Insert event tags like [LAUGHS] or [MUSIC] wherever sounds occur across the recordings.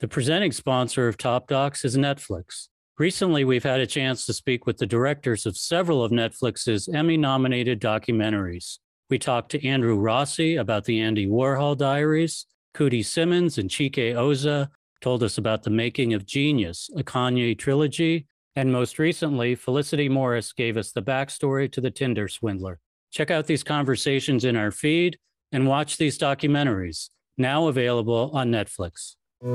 The presenting sponsor of Top Docs is Netflix. Recently, we've had a chance to speak with the directors of several of Netflix's Emmy nominated documentaries. We talked to Andrew Rossi about the Andy Warhol Diaries. Coodie Simmons and Chike Ozah told us about the making of Genius, a Kanye trilogy. And most recently, Felicity Morris gave us the backstory to the Tinder swindler. Check out these conversations in our feed and watch these documentaries, now available on Netflix. Hi,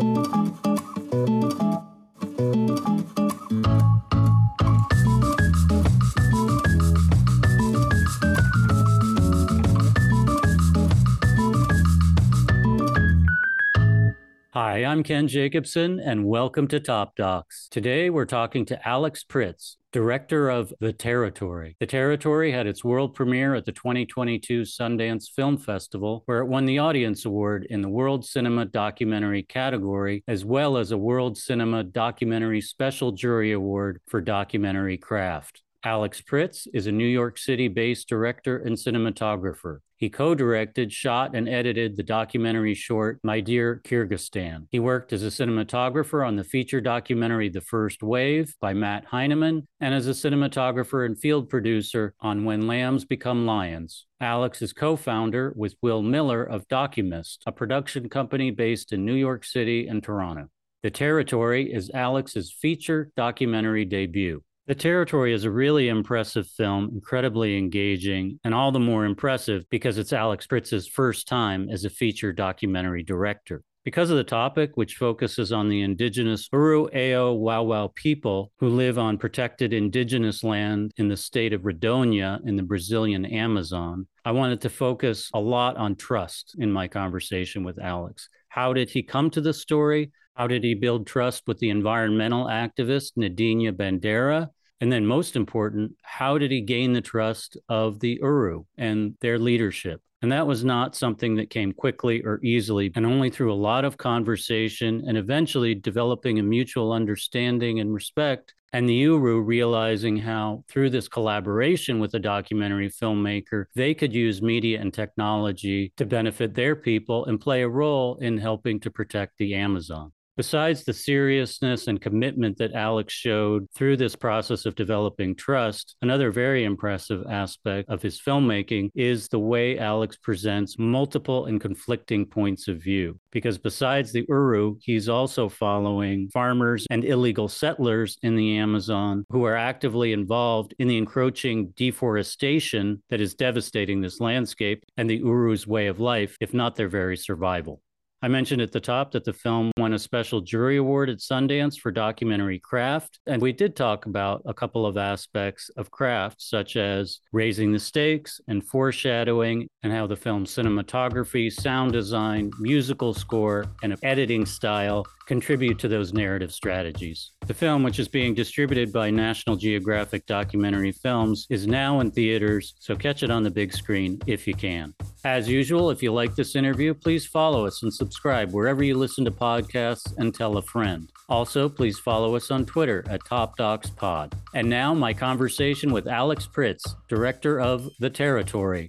I'm Ken Jacobson, and welcome to Top Docs. Today, we're talking to Alex Pritz, director of The Territory. The Territory had its world premiere at the 2022 Sundance Film Festival, where it won the Audience Award in the World Cinema Documentary category, as well as a World Cinema Documentary Special Jury Award for Documentary Craft. Alex Pritz is a New York City based director and cinematographer. He co directed, shot, and edited the documentary short My Dear Kyrgyzstan. He worked as a cinematographer on the feature documentary The First Wave by Matt Heineman and as a cinematographer and field producer on When Lambs Become Lions. Alex is co founder with Will Miller of Documist, a production company based in New York City and Toronto. The Territory is Alex's feature documentary debut. The Territory is a really impressive film, incredibly engaging, and all the more impressive because it's Alex Pritz's first time as a feature documentary director. Because of the topic, which focuses on the indigenous Uru Wow Wow people who live on protected indigenous land in the state of Rondônia in the Brazilian Amazon, I wanted to focus a lot on trust in my conversation with Alex. How did he come to the story? How did he build trust with the environmental activist Neidinha Bandeira? And then, most important, how did he gain the trust of the Uru and their leadership? And that was not something that came quickly or easily, and only through a lot of conversation and eventually developing a mutual understanding and respect. And the Uru realizing how, through this collaboration with a documentary filmmaker, they could use media and technology to benefit their people and play a role in helping to protect the Amazon. Besides the seriousness and commitment that Alex showed through this process of developing trust, another very impressive aspect of his filmmaking is the way Alex presents multiple and conflicting points of view. Because besides the Uru, he's also following farmers and illegal settlers in the Amazon who are actively involved in the encroaching deforestation that is devastating this landscape and the Uru's way of life, if not their very survival. I mentioned at the top that the film won a special jury award at Sundance for documentary craft. And we did talk about a couple of aspects of craft, such as raising the stakes and foreshadowing, and how the film's cinematography, sound design, musical score, and editing style contribute to those narrative strategies. The film, which is being distributed by National Geographic Documentary Films, is now in theaters, so catch it on the big screen if you can. As usual, if you like this interview, please follow us and subscribe wherever you listen to podcasts and tell a friend. Also, please follow us on Twitter at Top Docs Pod. And now, my conversation with Alex Pritz, director of The Territory.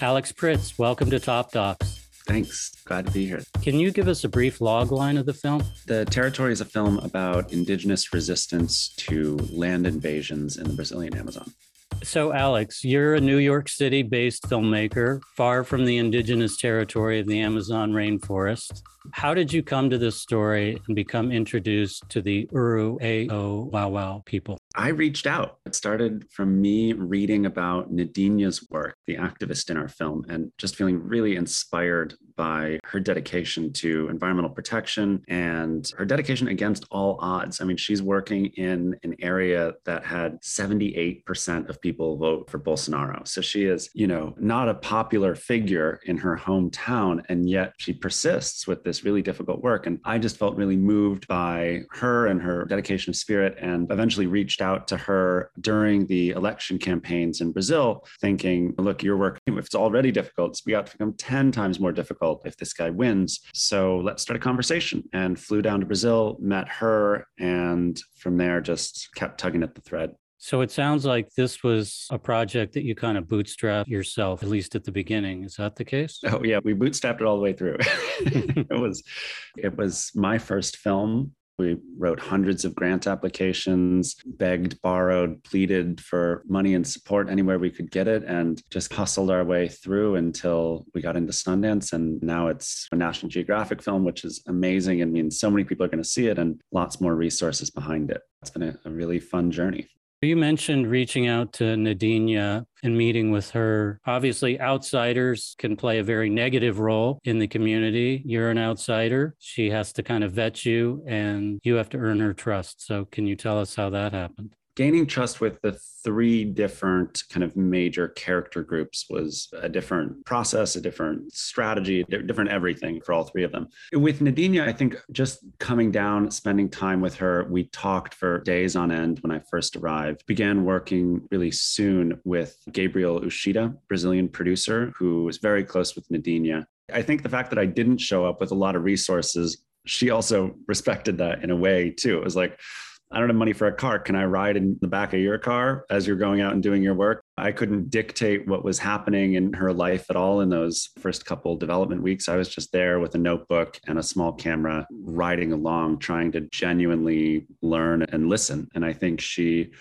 Alex Pritz, welcome to Top Docs. Thanks. Glad to be here. Can you give us a brief log line of the film? The Territory is a film about indigenous resistance to land invasions in the Brazilian Amazon. So, Alex, you're a New York City based filmmaker, far from the indigenous territory of the Amazon rainforest. How did you come to this story and become introduced to the Uru-eu-wau-wau people? I reached out. It started from me reading about Neidinha's work, the activist in our film, and just feeling really inspired by her dedication to environmental protection and her dedication against all odds. I mean, she's working in an area that had 78% of people vote for Bolsonaro. So she is, you know, not a popular figure in her hometown, and yet she persists with this really difficult work. And I just felt really moved by her and her dedication of spirit and eventually reached reached out to her during the election campaigns in Brazil, thinking, look, your work, if it's already difficult, it's about to become 10 times more difficult if this guy wins. So let's start a conversation. And flew down to Brazil, met her, and from there just kept tugging at the thread. So it sounds like this was a project that you kind of bootstrapped yourself, at least at the beginning. Is that the case? Oh yeah, we bootstrapped it all the way through. [LAUGHS] [LAUGHS] it was it was my first film. We wrote hundreds of grant applications, begged, borrowed, pleaded for money and support anywhere we could get it, and just hustled our way through until we got into Sundance. And now it's a National Geographic film, which is amazing and means so many people are going to see it and lots more resources behind it. It's been a, a really fun journey. You mentioned reaching out to Neidinha and meeting with her. Obviously, outsiders can play a very negative role in the community. You're an outsider. She has to kind of vet you and you have to earn her trust. So, can you tell us how that happened? Gaining trust with the three different kind of major character groups was a different process, a different strategy, different everything for all three of them. With Neidinha, I think just coming down, spending time with her, we talked for days on end when I first arrived, began working really soon with Gabriel Uchida, Brazilian producer, who was very close with Neidinha. I think the fact that I didn't show up with a lot of resources, she also [LAUGHS] respected that in a way too. It was like, I don't have money for a car. Can I ride in the back of your car as you're going out and doing your work? I couldn't dictate what was happening in her life at all in those first couple development weeks. I was just there with a notebook and a small camera, riding along, trying to genuinely learn and listen. And I think she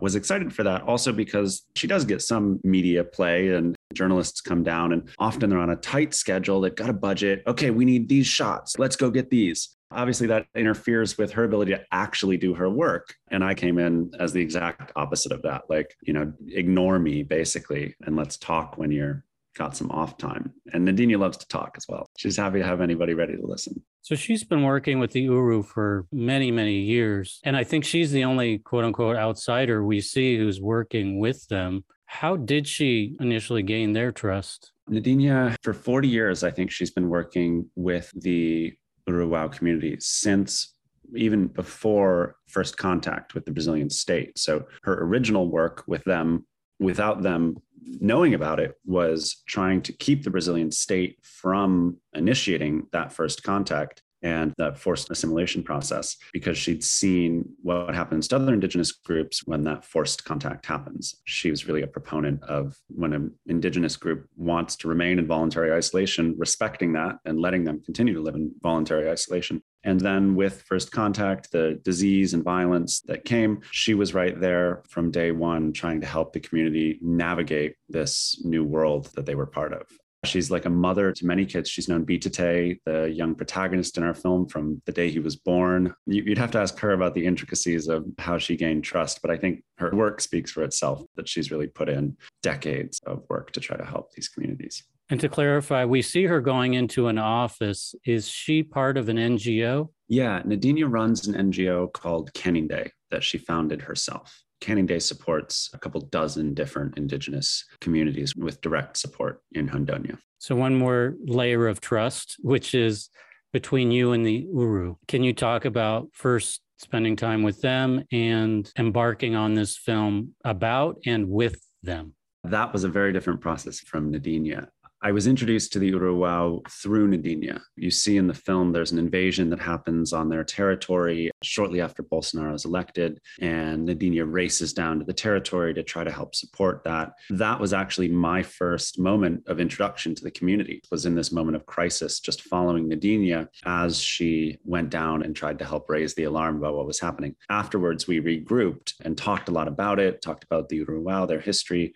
was excited for that also because she does get some media play and journalists come down and often they're on a tight schedule they've got a budget okay we need these shots let's go get these obviously that interferes with her ability to actually do her work. And i came in as the exact opposite of that like you know ignore me basically and let's talk when you're got some off time. And neidinha loves to talk as well. She's happy to have anybody ready to listen. So she's been working with the uru for many many years. And i think she's the only quote unquote outsider we see who's working with them. How did she initially gain their trust? Neidinha, for 40 years, I think she's been working with the Uru-eu-wau-wau community since even before first contact with the Brazilian state. So her original work with them, without them knowing about it, was trying to keep the Brazilian state from initiating that first contact and that forced assimilation process because she'd seen what happens to other indigenous groups when that forced contact happens. She was really a proponent of when an indigenous group wants to remain in voluntary isolation, respecting that and letting them continue to live in voluntary isolation. And then with first contact, the disease and violence that came, she was right there from day one, trying to help the community navigate this new world that they were part of. She's like a mother to many kids. She's known Bitate, the young protagonist in our film, from the day he was born. You'd have to ask her about the intricacies of how she gained trust, but I think her work speaks for itself that she's really put in decades of work to try to help these communities. And to clarify, we see her going into an office. Is she part of an NGO? Yeah, Neidinha runs an NGO called Kanindé that she founded herself. Kanindé supports a couple dozen different Indigenous communities with direct support in Rondônia. So, one more layer of trust, which is between you and the Uru. Can you talk about first spending time with them and embarking on this film about and with them? That was a very different process from Neidinha. I was introduced to the Uru-eu-wau-wau through Neidinha. You see in the film, there's an invasion that happens on their territory shortly after Bolsonaro is elected, and Neidinha races down to the territory to try to help support that. That was actually my first moment of introduction to the community. It was in this moment of crisis, just following Neidinha as she went down and tried to help raise the alarm about what was happening. Afterwards, we regrouped and talked a lot about it, talked about the Uru-eu-wau-wau, their history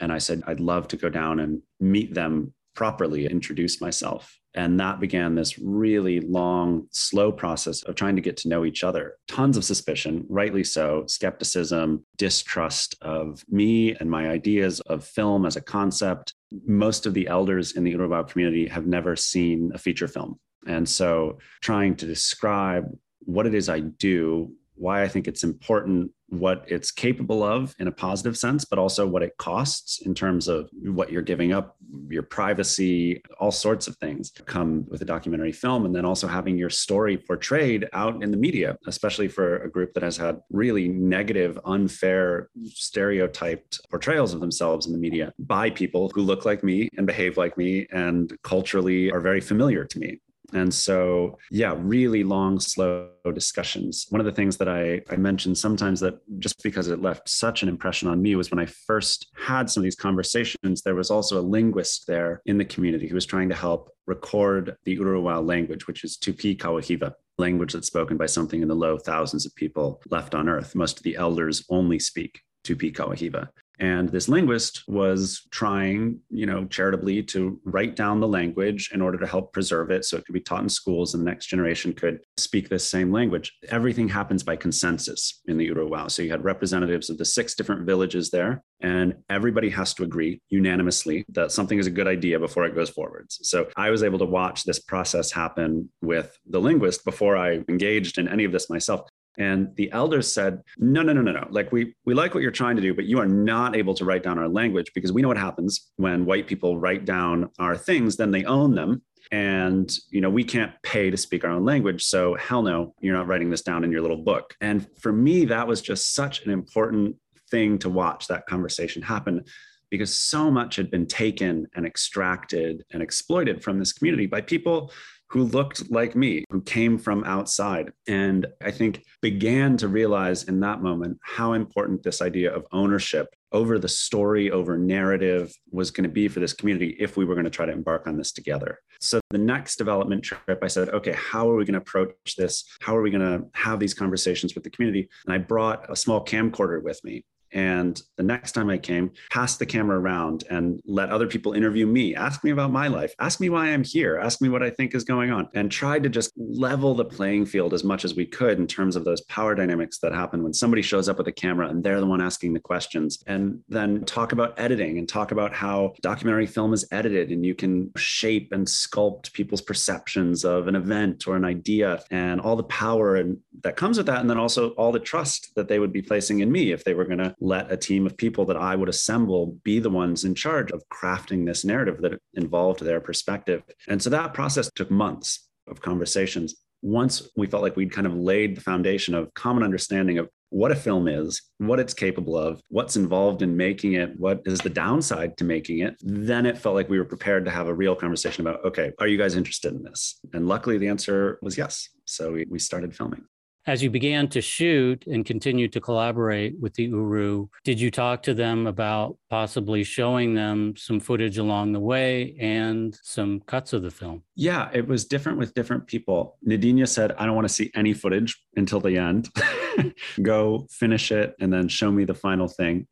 and I said, I'd love to go down and meet them properly, introduce myself. And that began this really long, slow process of trying to get to know each other. Tons of suspicion, rightly so, skepticism, distrust of me and my ideas of film as a concept. Most of the elders in the Uru-eu-wau-wau community have never seen a feature film. And so trying to describe what it is I do, why I think it's important what it's capable of in a positive sense, but also what it costs in terms of what you're giving up, your privacy, all sorts of things come with a documentary film. And then also having your story portrayed out in the media, especially for a group that has had really negative, unfair, stereotyped portrayals of themselves in the media by people who look like me and behave like me and culturally are very familiar to me. And so, yeah, really long, slow discussions. One of the things that I, I mentioned sometimes that just because it left such an impression on me was when I first had some of these conversations, there was also a linguist there in the community who was trying to help record the Uruwao language, which is Tupi Kawahiva language that's spoken by something in the low thousands of people left on earth. Most of the elders only speak Tupi Kawahiva. And this linguist was trying, you know, charitably to write down the language in order to help preserve it so it could be taught in schools and the next generation could speak this same language. Everything happens by consensus in the Uruwao. So you had representatives of the six different villages there, and everybody has to agree unanimously that something is a good idea before it goes forwards. So I was able to watch this process happen with the linguist before I engaged in any of this myself. And the elders said, no, no, no, no, no. Like we we like what you're trying to do, but you are not able to write down our language because we know what happens when white people write down our things, then they own them. And you know, we can't pay to speak our own language. So hell no, you're not writing this down in your little book. And for me, that was just such an important thing to watch that conversation happen because so much had been taken and extracted and exploited from this community by people who looked like me, who came from outside. And I think began to realize in that moment how important this idea of ownership over the story, over narrative was going to be for this community if we were going to try to embark on this together. So the next development trip, I said, okay, how are we going to approach this? How are we going to have these conversations with the community? And I brought a small camcorder with me. And the next time I came, passed the camera around and let other people interview me, ask me about my life, ask me why I'm here, ask me what I think is going on, and tried to just level the playing field as much as we could in terms of those power dynamics that happen when somebody shows up with a camera and they're the one asking the questions. And then talk about editing and talk about how documentary film is edited and you can shape and sculpt people's perceptions of an event or an idea and all the power and that comes with that. And then also all the trust that they would be placing in me if they were going to let a team of people that I would assemble be the ones in charge of crafting this narrative that involved their perspective. And so that process took months of conversations. Once we felt like we'd kind of laid the foundation of common understanding of what a film is, what it's capable of, what's involved in making it, what is the downside to making it, then it felt like we were prepared to have a real conversation about, okay, are you guys interested in this? And luckily the answer was yes. So we, we started filming. As you began to shoot and continue to collaborate with the Uru, did you talk to them about possibly showing them some footage along the way and some cuts of the film? Yeah, it was different with different people. Neidinha said, I don't want to see any footage until the end. [LAUGHS] Go finish it and then show me the final thing.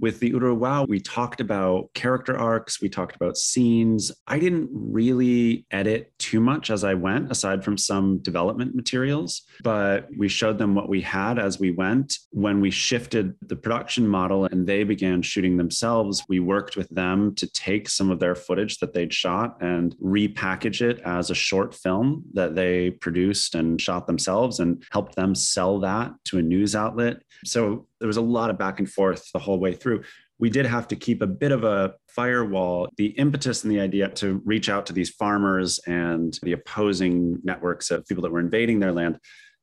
With the Uruwao, we talked about character arcs, we talked about scenes. I didn't really edit too much as I went, aside from some development materials, but we showed them what we had as we went. When we shifted the production model and they began shooting themselves, we worked with them to take some of their footage that they'd shot and repackage it as a short film that they produced and shot themselves and helped them sell that to a news outlet. So there was a lot of back and forth the whole way through. We did have to keep a bit of a firewall. The impetus and the idea to reach out to these farmers and the opposing networks of people that were invading their land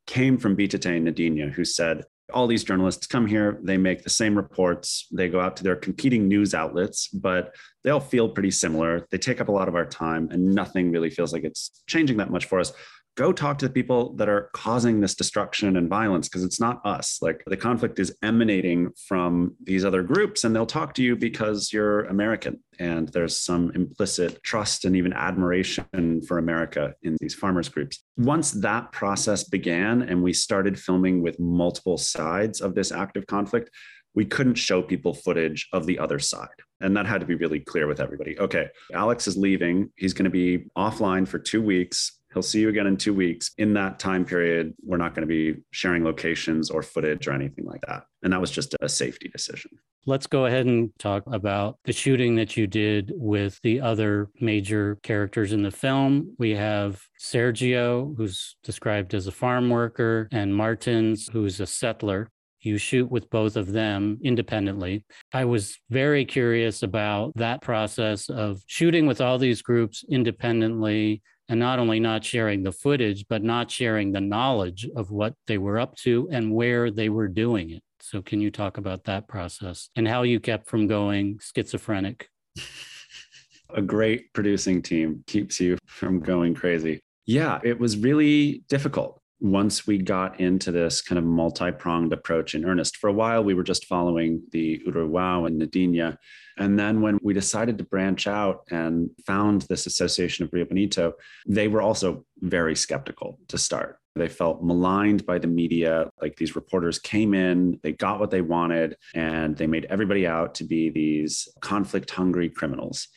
came from Bitate and Neidinha, who said, all these journalists come here, they make the same reports, they go out to their competing news outlets, but they all feel pretty similar. They take up a lot of our time, and nothing really feels like it's changing that much for us go talk to the people that are causing this destruction and violence because it's not us. Like the conflict is emanating from these other groups, and they'll talk to you because you're American. And there's some implicit trust and even admiration for America in these farmers groups. Once that process began and we started filming with multiple sides of this active conflict, we couldn't show people footage of the other side. And that had to be really clear with everybody. Okay, Alex is leaving. He's going to be offline for two weeks. He'll see you again in two weeks. In that time period, we're not going to be sharing locations or footage or anything like that. And that was just a safety decision. Let's go ahead and talk about the shooting that you did with the other major characters in the film. We have Sergio, who's described as a farm worker, and Martins, who's a settler you shoot with both of them independently. I was very curious about that process of shooting with all these groups independently and not only not sharing the footage, but not sharing the knowledge of what they were up to and where they were doing it. So, can you talk about that process and how you kept from going schizophrenic? [LAUGHS] A great producing team keeps you from going crazy. Yeah, it was really difficult once we got into this kind of multi-pronged approach in earnest for a while we were just following the uruwao and neidinha and then when we decided to branch out and found this association of rio bonito they were also very skeptical to start they felt maligned by the media like these reporters came in they got what they wanted and they made everybody out to be these conflict hungry criminals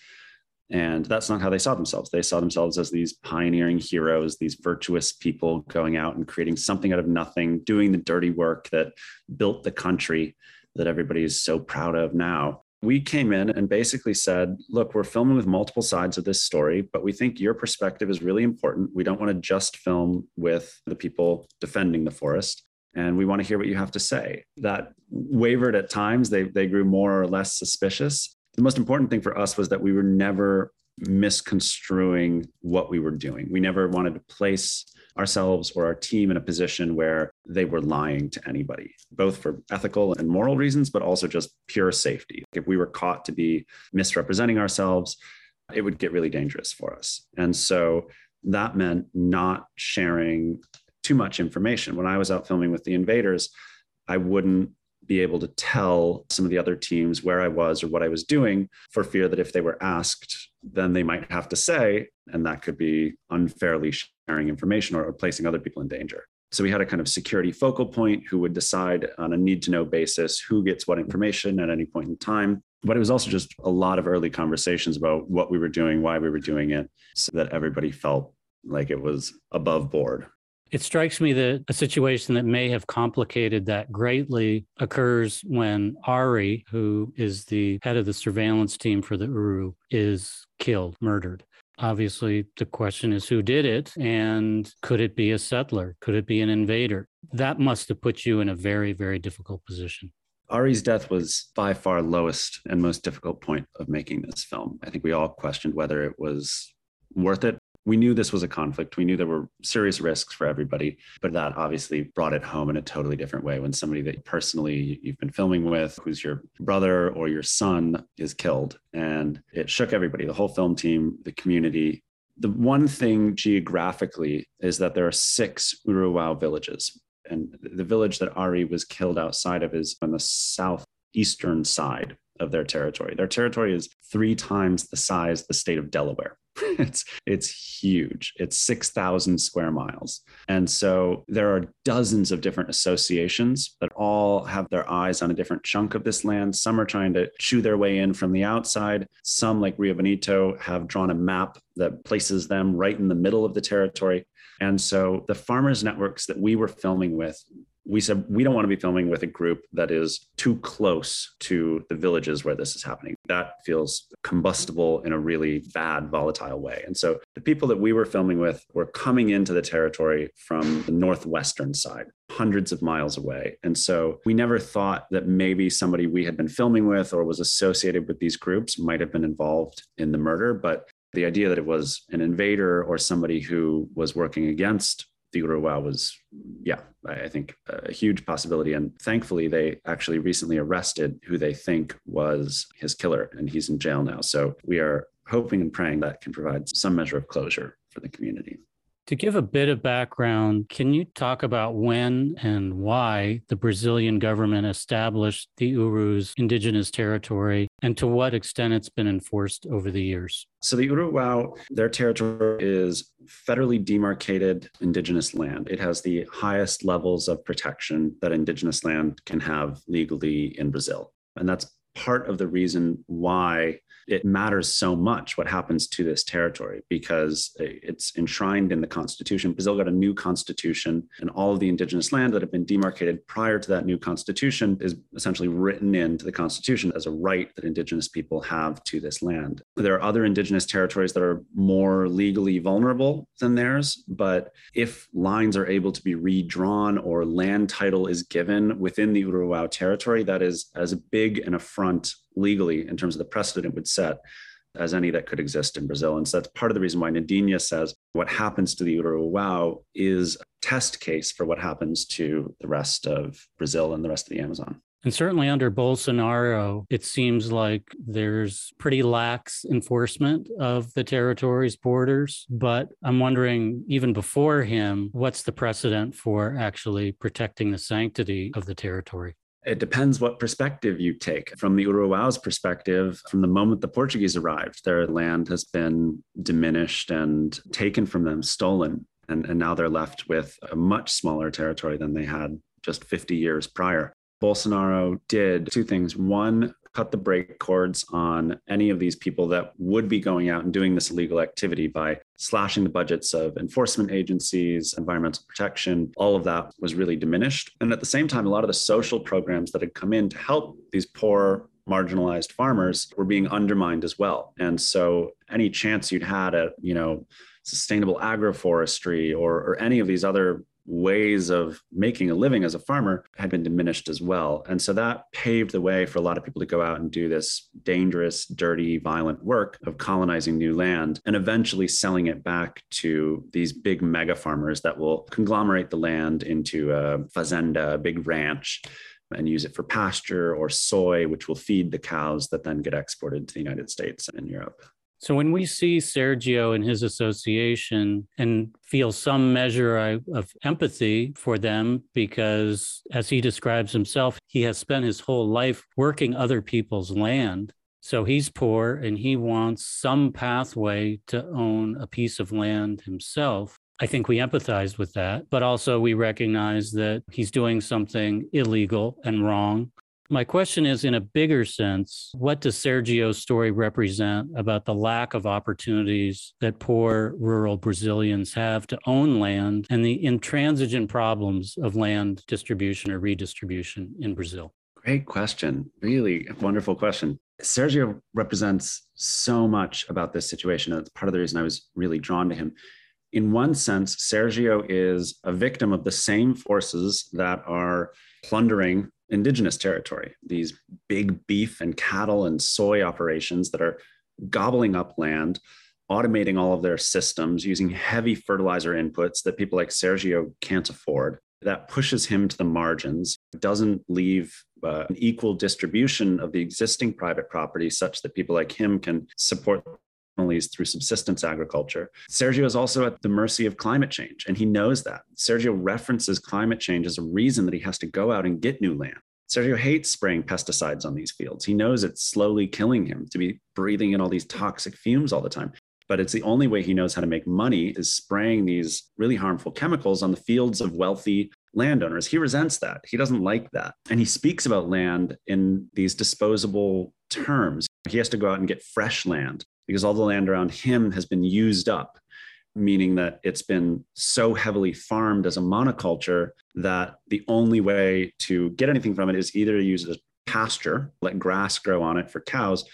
and that's not how they saw themselves. They saw themselves as these pioneering heroes, these virtuous people going out and creating something out of nothing, doing the dirty work that built the country that everybody is so proud of now. We came in and basically said, look, we're filming with multiple sides of this story, but we think your perspective is really important. We don't want to just film with the people defending the forest and we want to hear what you have to say. That wavered at times. They, they grew more or less suspicious the most important thing for us was that we were never misconstruing what we were doing. We never wanted to place ourselves or our team in a position where they were lying to anybody, both for ethical and moral reasons, but also just pure safety. If we were caught to be misrepresenting ourselves, it would get really dangerous for us. And so that meant not sharing too much information. When I was out filming with the invaders, I wouldn't be able to tell some of the other teams where I was or what I was doing for fear that if they were asked, then they might have to say, and that could be unfairly sharing information or, placing other people in danger. So we had a kind of security focal point who would decide on a need to know basis who gets what information at any point in time. But it was also just a lot of early conversations about what we were doing, why we were doing it, so that everybody felt like it was above board. It strikes me that a situation that may have complicated that greatly occurs when Ari, who is the head of the surveillance team for the Uru, is killed, murdered. Obviously, the question is who did it and could it be a settler? Could it be an invader? That must have put you in a very, very difficult position. Ari's death was by far lowest and most difficult point of making this film. I think we all questioned whether it was worth it we knew this was a conflict. We knew there were serious risks for everybody, but that obviously brought it home in a totally different way when somebody that personally you've been filming with, who's your brother or your son, is killed. And it shook everybody, the whole film team, the community. The one thing geographically is that there are six Uruwao villages. And the village that Ari was killed outside of is on the southeastern side of their territory. Their territory is three times the size of the state of Delaware. [LAUGHS] it's it's huge. It's 6,000 square miles. And so there are dozens of different associations that all have their eyes on a different chunk of this land. Some are trying to chew their way in from the outside. Some like Rio Bonito have drawn a map that places them right in the middle of the territory. And so the farmers networks that we were filming with we said we don't want to be filming with a group that is too close to the villages where this is happening. That feels combustible in a really bad, volatile way. And so the people that we were filming with were coming into the territory from the northwestern side, hundreds of miles away. And so we never thought that maybe somebody we had been filming with or was associated with these groups might have been involved in the murder. But the idea that it was an invader or somebody who was working against the Uruwao was, yeah, I think a huge possibility. And thankfully, they actually recently arrested who they think was his killer, and he's in jail now. So we are hoping and praying that can provide some measure of closure for the community. To give a bit of background, can you talk about when and why the Brazilian government established the Uru's indigenous territory and to what extent it's been enforced over the years? So, the Uruwao, their territory is federally demarcated indigenous land. It has the highest levels of protection that indigenous land can have legally in Brazil. And that's part of the reason why it matters so much what happens to this territory because it's enshrined in the Constitution. Brazil got a new constitution, and all of the indigenous land that had been demarcated prior to that new constitution is essentially written into the Constitution as a right that indigenous people have to this land. There are other indigenous territories that are more legally vulnerable than theirs, but if lines are able to be redrawn or land title is given within the Uruwao territory, that is as big an affront legally in terms of the precedent it would set as any that could exist in Brazil. And so that's part of the reason why Neidinha says what happens to the Uruwao is a test case for what happens to the rest of Brazil and the rest of the Amazon. And certainly under Bolsonaro, it seems like there's pretty lax enforcement of the territory's borders. But I'm wondering, even before him, what's the precedent for actually protecting the sanctity of the territory? It depends what perspective you take. From the Uruau's perspective, from the moment the Portuguese arrived, their land has been diminished and taken from them, stolen. And, and now they're left with a much smaller territory than they had just 50 years prior. Bolsonaro did two things. One, cut the brake cords on any of these people that would be going out and doing this illegal activity by slashing the budgets of enforcement agencies, environmental protection. All of that was really diminished. And at the same time, a lot of the social programs that had come in to help these poor marginalized farmers were being undermined as well. And so any chance you'd had at, you know, sustainable agroforestry or, or any of these other ways of making a living as a farmer had been diminished as well. And so that paved the way for a lot of people to go out and do this dangerous, dirty, violent work of colonizing new land and eventually selling it back to these big mega farmers that will conglomerate the land into a fazenda, a big ranch and use it for pasture or soy, which will feed the cows that then get exported to the United States and Europe. So when we see Sergio and his association and feel some measure of empathy for them, because as he describes himself, he has spent his whole life working other people's land. So he's poor and he wants some pathway to own a piece of land himself. I think we empathize with that, but also we recognize that he's doing something illegal and wrong. My question is in a bigger sense, what does Sergio's story represent about the lack of opportunities that poor rural Brazilians have to own land and the intransigent problems of land distribution or redistribution in Brazil? Great question. Really wonderful question. Sergio represents so much about this situation. That's part of the reason I was really drawn to him. In one sense, Sergio is a victim of the same forces that are plundering indigenous territory, these big beef and cattle and soy operations that are gobbling up land, automating all of their systems using heavy fertilizer inputs that people like Sergio can't afford. That pushes him to the margins, doesn't leave uh, an equal distribution of the existing private property such that people like him can support through subsistence agriculture. Sergio is also at the mercy of climate change, and he knows that. Sergio references climate change as a reason that he has to go out and get new land. Sergio hates spraying pesticides on these fields. He knows it's slowly killing him to be breathing in all these toxic fumes all the time. But it's the only way he knows how to make money is spraying these really harmful chemicals on the fields of wealthy landowners. He resents that. He doesn't like that. And he speaks about land in these disposable terms. He has to go out and get fresh land because all the land around him has been used up, meaning that it's been so heavily farmed as a monoculture that the only way to get anything from it is either to use it as pasture, let grass grow on it for cows,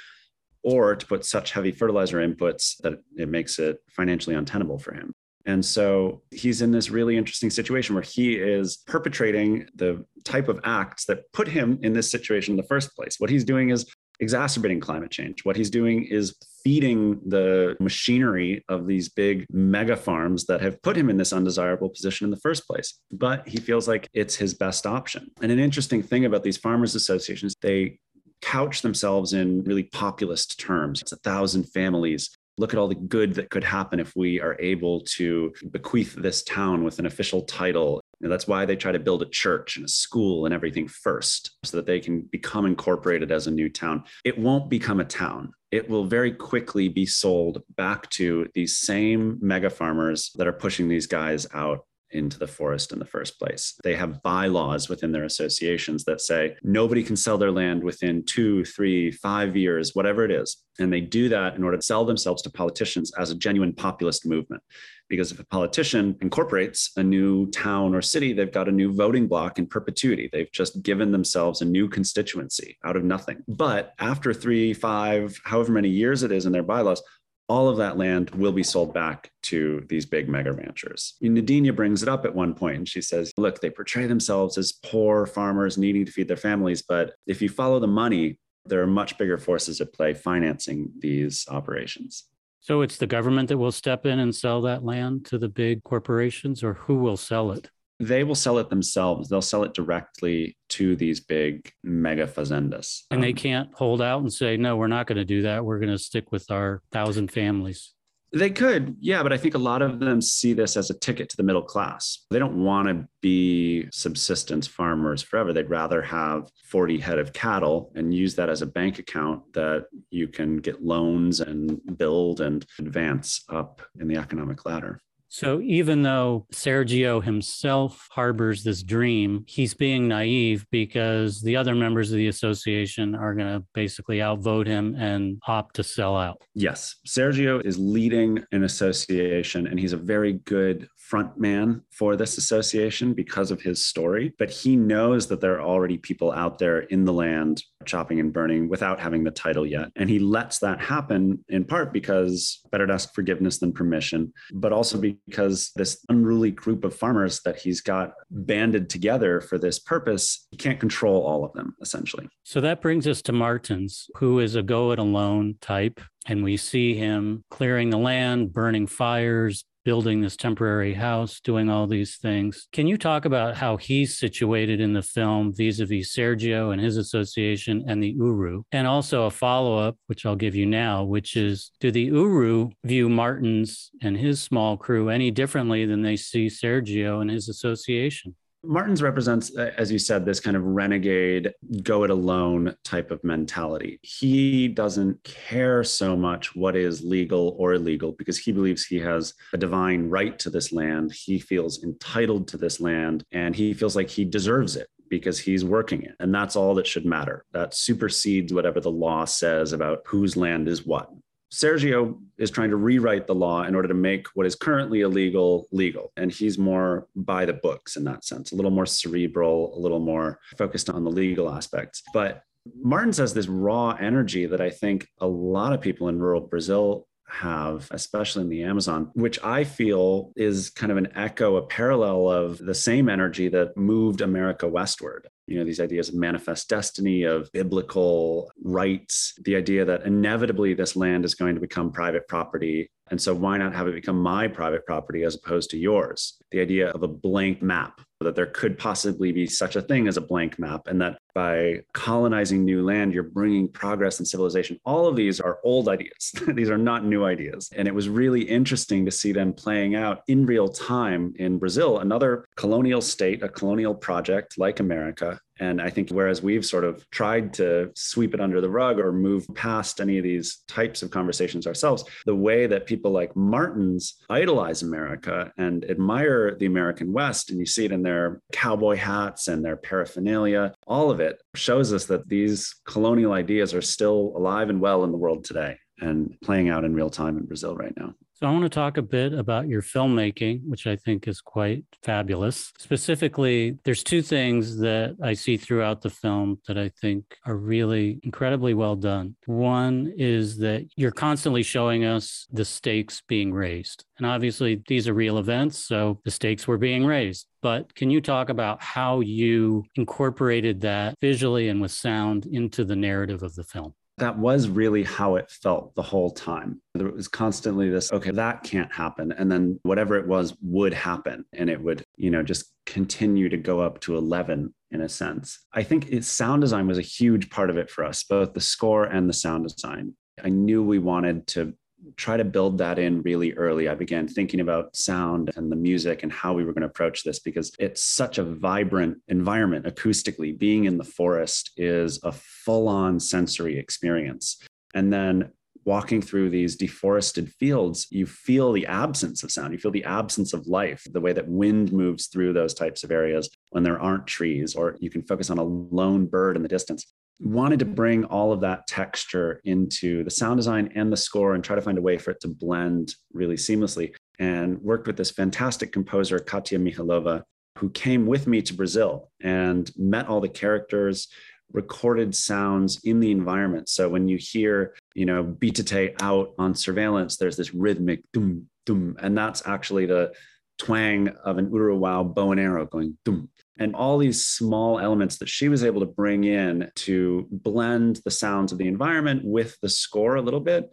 or to put such heavy fertilizer inputs that it makes it financially untenable for him. And so he's in this really interesting situation where he is perpetrating the type of acts that put him in this situation in the first place. What he's doing is exacerbating climate change. What he's doing is feeding the machinery of these big mega farms that have put him in this undesirable position in the first place. But he feels like it's his best option. And an interesting thing about these farmers associations, they couch themselves in really populist terms. It's a thousand families. Look at all the good that could happen if we are able to bequeath this town with an official title and that's why they try to build a church and a school and everything first so that they can become incorporated as a new town. It won't become a town. It will very quickly be sold back to these same mega farmers that are pushing these guys out into the forest in the first place. They have bylaws within their associations that say nobody can sell their land within two, three, five years, whatever it is. And they do that in order to sell themselves to politicians as a genuine populist movement. Because if a politician incorporates a new town or city, they've got a new voting block in perpetuity. They've just given themselves a new constituency out of nothing. But after three, five, however many years it is in their bylaws, all of that land will be sold back to these big mega ranchers. Neidinha brings it up at one point and she says, Look, they portray themselves as poor farmers needing to feed their families. But if you follow the money, there are much bigger forces at play financing these operations. So it's the government that will step in and sell that land to the big corporations, or who will sell it? They will sell it themselves. They'll sell it directly to these big mega fazendas. And they um, can't hold out and say, no, we're not going to do that. We're going to stick with our thousand families. They could, yeah, but I think a lot of them see this as a ticket to the middle class. They don't want to be subsistence farmers forever. They'd rather have 40 head of cattle and use that as a bank account that you can get loans and build and advance up in the economic ladder. So even though Sergio himself harbors this dream, he's being naive because the other members of the association are going to basically outvote him and opt to sell out. Yes. Sergio is leading an association and he's a very good front man for this association because of his story, but he knows that there are already people out there in the land chopping and burning without having the title yet. And he lets that happen in part because better to ask forgiveness than permission, but also because this unruly group of farmers that he's got banded together for this purpose, he can't control all of them essentially. So that brings us to Martins, who is a go it alone type. And we see him clearing the land, burning fires, building this temporary house, doing all these things. Can you talk about how he's situated in the film vis a vis Sergio and his association and the Uru? And also a follow up, which I'll give you now, which is do the Uru view Martins and his small crew any differently than they see Sergio and his association? Martins represents, uh, as you said, this kind of renegade, go it alone type of mentality. He doesn't care so much what is legal or illegal because he believes he has a divine right to this land. He feels entitled to this land and he feels like he deserves it because he's working it. And that's all that should matter. That supersedes whatever the law says about whose land is what. Sergio is trying to rewrite the law in order to make what is currently illegal legal. And he's more by the books in that sense, a little more cerebral, a little more focused on the legal aspects. But Martin has this raw energy that I think a lot of people in rural Brazil have, especially in the Amazon, which I feel is kind of an echo, a parallel of the same energy that moved America westward. You know, these ideas of manifest destiny, of biblical rights, the idea that inevitably this land is going to become private property. And so, why not have it become my private property as opposed to yours? The idea of a blank map that there could possibly be such a thing as a blank map, and that by colonizing new land, you're bringing progress and civilization. All of these are old ideas. [LAUGHS] these are not new ideas. And it was really interesting to see them playing out in real time in Brazil, another colonial state, a colonial project like America, and I think whereas we've sort of tried to sweep it under the rug or move past any of these types of conversations ourselves, the way that people like Martins idolize America and admire the American West, and you see it in their cowboy hats and their paraphernalia, all of it shows us that these colonial ideas are still alive and well in the world today and playing out in real time in Brazil right now. So, I want to talk a bit about your filmmaking, which I think is quite fabulous. Specifically, there's two things that I see throughout the film that I think are really incredibly well done. One is that you're constantly showing us the stakes being raised. And obviously, these are real events, so the stakes were being raised. But can you talk about how you incorporated that visually and with sound into the narrative of the film? That was really how it felt the whole time. There was constantly this, okay, that can't happen. And then whatever it was would happen. And it would, you know, just continue to go up to 11 in a sense. I think sound design was a huge part of it for us, both the score and the sound design. I knew we wanted to try to build that in really early. I began thinking about sound and the music and how we were going to approach this because it's such a vibrant environment acoustically. Being in the forest is a full on sensory experience. And then walking through these deforested fields, you feel the absence of sound. You feel the absence of life, the way that wind moves through those types of areas when there aren't trees, or you can focus on a lone bird in the distance wanted to bring all of that texture into the sound design and the score and try to find a way for it to blend really seamlessly. And worked with this fantastic composer katya mihailova who came with me to brazil and met all the characters recorded sounds in the environment. So when you hear you know bitate out on surveillance there's this rhythmic dum dum and that's actually the twang of an uruwao bow and arrow going dum and all these small elements that she was able to bring in to blend the sounds of the environment with the score a little bit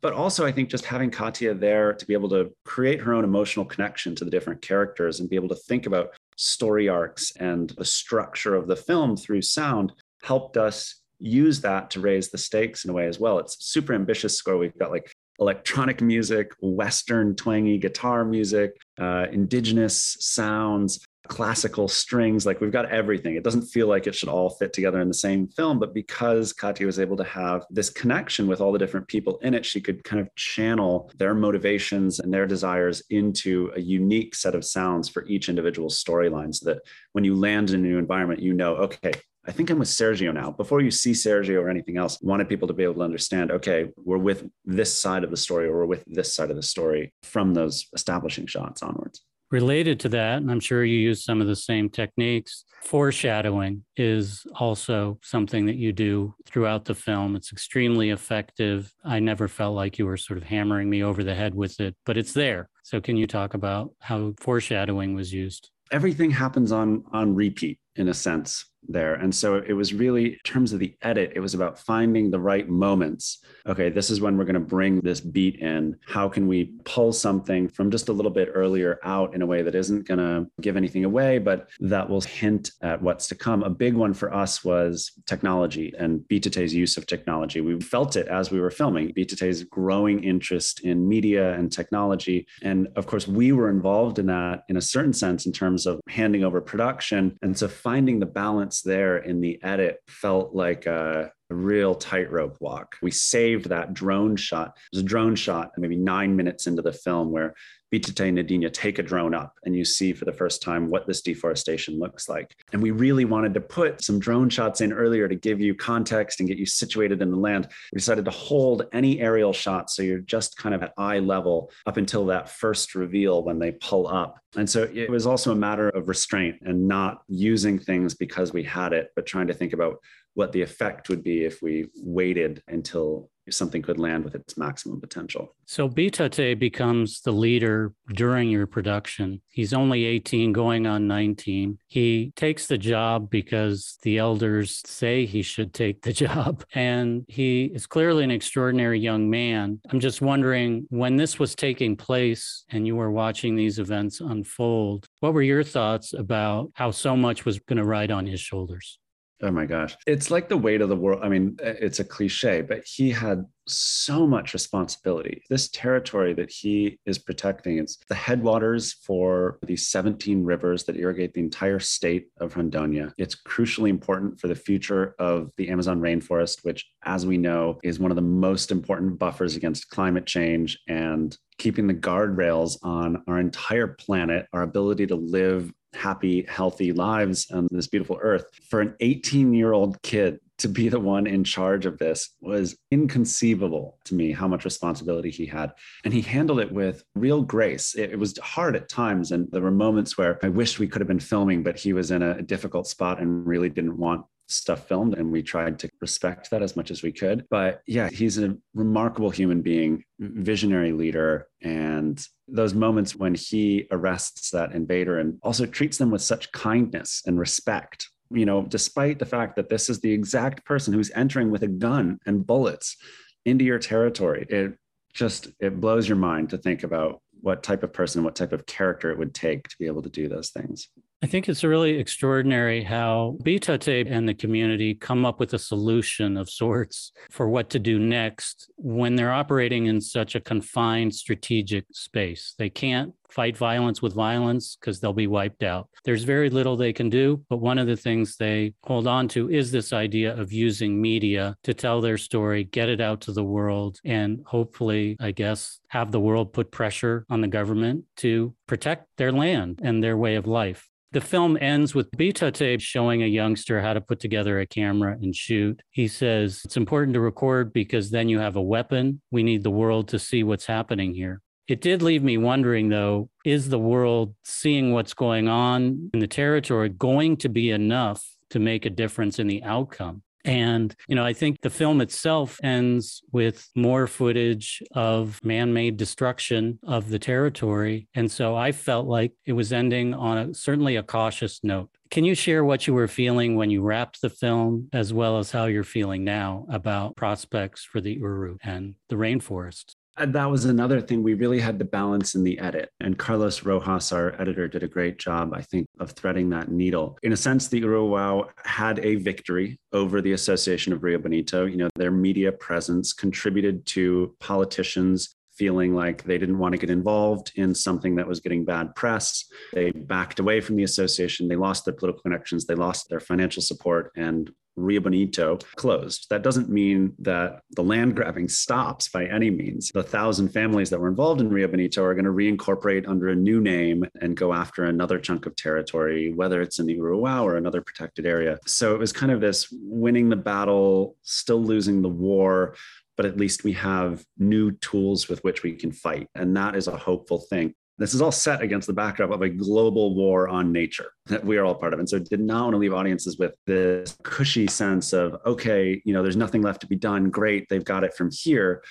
but also i think just having katia there to be able to create her own emotional connection to the different characters and be able to think about story arcs and the structure of the film through sound helped us use that to raise the stakes in a way as well. It's super ambitious score. We've got like electronic music, Western twangy guitar music, uh, indigenous sounds, classical strings. Like we've got everything. It doesn't feel like it should all fit together in the same film, but because Katya was able to have this connection with all the different people in it, she could kind of channel their motivations and their desires into a unique set of sounds for each individual storyline so that when you land in a new environment, you know, okay, I think I'm with Sergio now. Before you see Sergio or anything else, wanted people to be able to understand, okay, we're with this side of the story or we're with this side of the story from those establishing shots onwards. Related to that, and I'm sure you use some of the same techniques, foreshadowing is also something that you do throughout the film. It's extremely effective. I never felt like you were sort of hammering me over the head with it, but it's there. So, can you talk about how foreshadowing was used? Everything happens on on repeat in a sense there. And so it was really, in terms of the edit, it was about finding the right moments. Okay, this is when we're going to bring this beat in. How can we pull something from just a little bit earlier out in a way that isn't going to give anything away, but that will hint at what's to come? A big one for us was technology and Bitate's use of technology. We felt it as we were filming, Bitate's growing interest in media and technology. And of course, we were involved in that in a certain sense in terms of handing over production. And so finding the balance there in the edit felt like a, a real tightrope walk. We saved that drone shot. It was a drone shot maybe nine minutes into the film where Bitate and Neidinha take a drone up and you see for the first time what this deforestation looks like. And we really wanted to put some drone shots in earlier to give you context and get you situated in the land. We decided to hold any aerial shots so you're just kind of at eye level up until that first reveal when they pull up. And so it was also a matter of restraint and not using things because we had it, but trying to think about what the effect would be if we waited until something could land with its maximum potential. So Bitate becomes the leader during your production. He's only 18, going on 19. He takes the job because the elders say he should take the [LAUGHS] job. And he is clearly an extraordinary young man. I'm just wondering when this was taking place and you were watching these events unfold, what were your thoughts about how so much was going to ride on his shoulders? Oh my gosh. It's like the weight of the world. I mean, it's a cliche, but he had so much responsibility. This territory that he is protecting, it's the headwaters for these 17 rivers that irrigate the entire state of Rondonia. It's crucially important for the future of the Amazon rainforest, which, as we know, is one of the most important buffers against climate change and keeping the guardrails on our entire planet, our ability to live happy, healthy lives on this beautiful earth. For an 18 year old kid to be the one in charge of this was inconceivable to me how much responsibility he had. And he handled it with real grace. It, it, was hard at times. And there were moments where I wished we could have been filming, but he was in a difficult spot and really didn't want stuff filmed and we tried to respect that as much as we could. But yeah he's a remarkable human being visionary leader and those moments when he arrests that invader and also treats them with such kindness and respect you know despite the fact that this is the exact person who's entering with a gun and bullets into your territory it just it blows your mind to think about what type of person what type of character it would take to be able to do those things I think it's really extraordinary how Bitate and the community come up with a solution of sorts for what to do next when they're operating in such a confined strategic space. They can't fight violence with violence because they'll be wiped out. There's very little they can do, but one of the things they hold on to is this idea of using media to tell their story, get it out to the world, and hopefully, I guess, have the world put pressure on the government to protect their land and their way of life. The film ends with Bitate showing a youngster how to put together a camera and shoot. He says, It's important to record because then you have a weapon. We need the world to see what's happening here. It did leave me wondering, though, is the world seeing what's going on in the territory going to be enough to make a difference in the outcome? And, you know, I think the film itself ends with more footage of man made destruction of the territory. And so I felt like it was ending on a, certainly a cautious note. Can you share what you were feeling when you wrapped the film, as well as how you're feeling now about prospects for the Uru and the rainforest? That was another thing we really had to balance in the edit. And Carlos Rojas, our editor, did a great job, I think, of threading that needle. In a sense, the Uru-eu-wau-wau had a victory over the Association of Rio Bonito. You know, their media presence contributed to politicians feeling like they didn't want to get involved in something that was getting bad press. They backed away from the association. They lost their political connections. They lost their financial support. And Rio Bonito closed. That doesn't mean that the land grabbing stops by any means. The thousand families that were involved in Rio Bonito are going to reincorporate under a new name and go after another chunk of territory, whether it's in the Uru-eu-wau-wau or another protected area. So it was kind of this winning the battle, still losing the war, but at least we have new tools with which we can fight. And that is a hopeful thing. This is all set against the backdrop of a global war on nature that we are all part of. And so did not want to leave audiences with this cushy sense of, okay, you know, there's nothing left to be done. Great, they've got it from here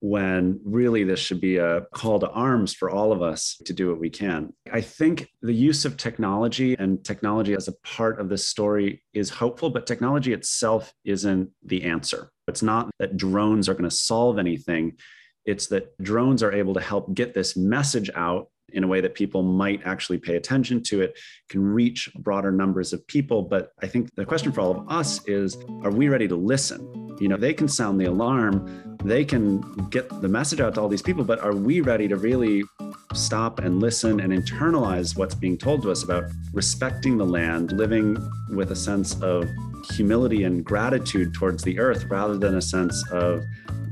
when really this should be a call to arms for all of us to do what we can. I think the use of technology and technology as a part of this story is hopeful, but technology itself isn't the answer. It's not that drones are going to solve anything. It's that drones are able to help get this message out in a way that people might actually pay attention to it, can reach broader numbers of people. But I think the question for all of us is are we ready to listen? You know, they can sound the alarm, they can get the message out to all these people, but are we ready to really stop and listen and internalize what's being told to us about respecting the land, living with a sense of humility and gratitude towards the earth rather than a sense of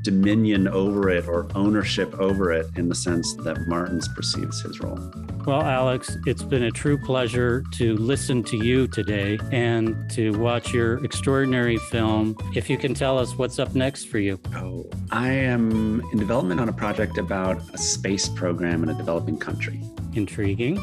dominion over it or ownership over it in the sense that Martins perceives his role. Well, Alex, it's been a true pleasure to listen to you today and to watch your extraordinary film. If you can tell us what's up next for you. Oh, I am in development on a project about a space program in a developing country. Intriguing.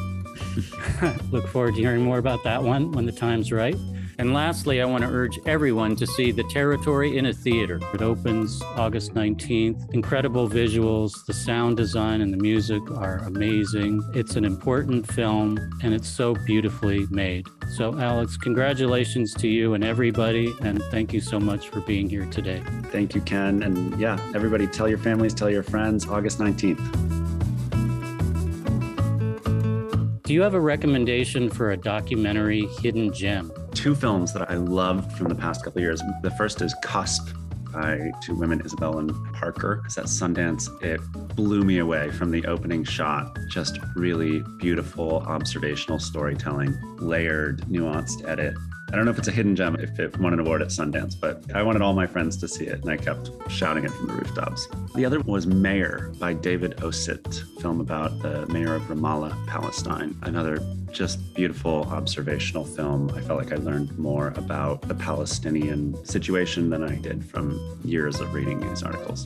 [LAUGHS] Look forward to hearing more about that one when the time's right. And lastly, I want to urge everyone to see The Territory in a theater. It opens August 19th. Incredible visuals, the sound design and the music are amazing. It's an important film and it's so beautifully made. So, Alex, congratulations to you and everybody. And thank you so much for being here today. Thank you, Ken. And yeah, everybody tell your families, tell your friends, August 19th. Do you have a recommendation for a documentary hidden gem? Two films that I loved from the past couple years. The first is Cusp by two women, Isabel and Parker. It's at Sundance. It blew me away from the opening shot. Just really beautiful observational storytelling, layered, nuanced edit. I don't know if it's a hidden gem if it won an award at Sundance, but I wanted all my friends to see it and I kept shouting it from the rooftops. The other was Mayor by David Osit, film about the mayor of Ramallah, Palestine. Another just beautiful observational film. I felt like I learned more about the Palestinian situation than I did from years of reading these articles.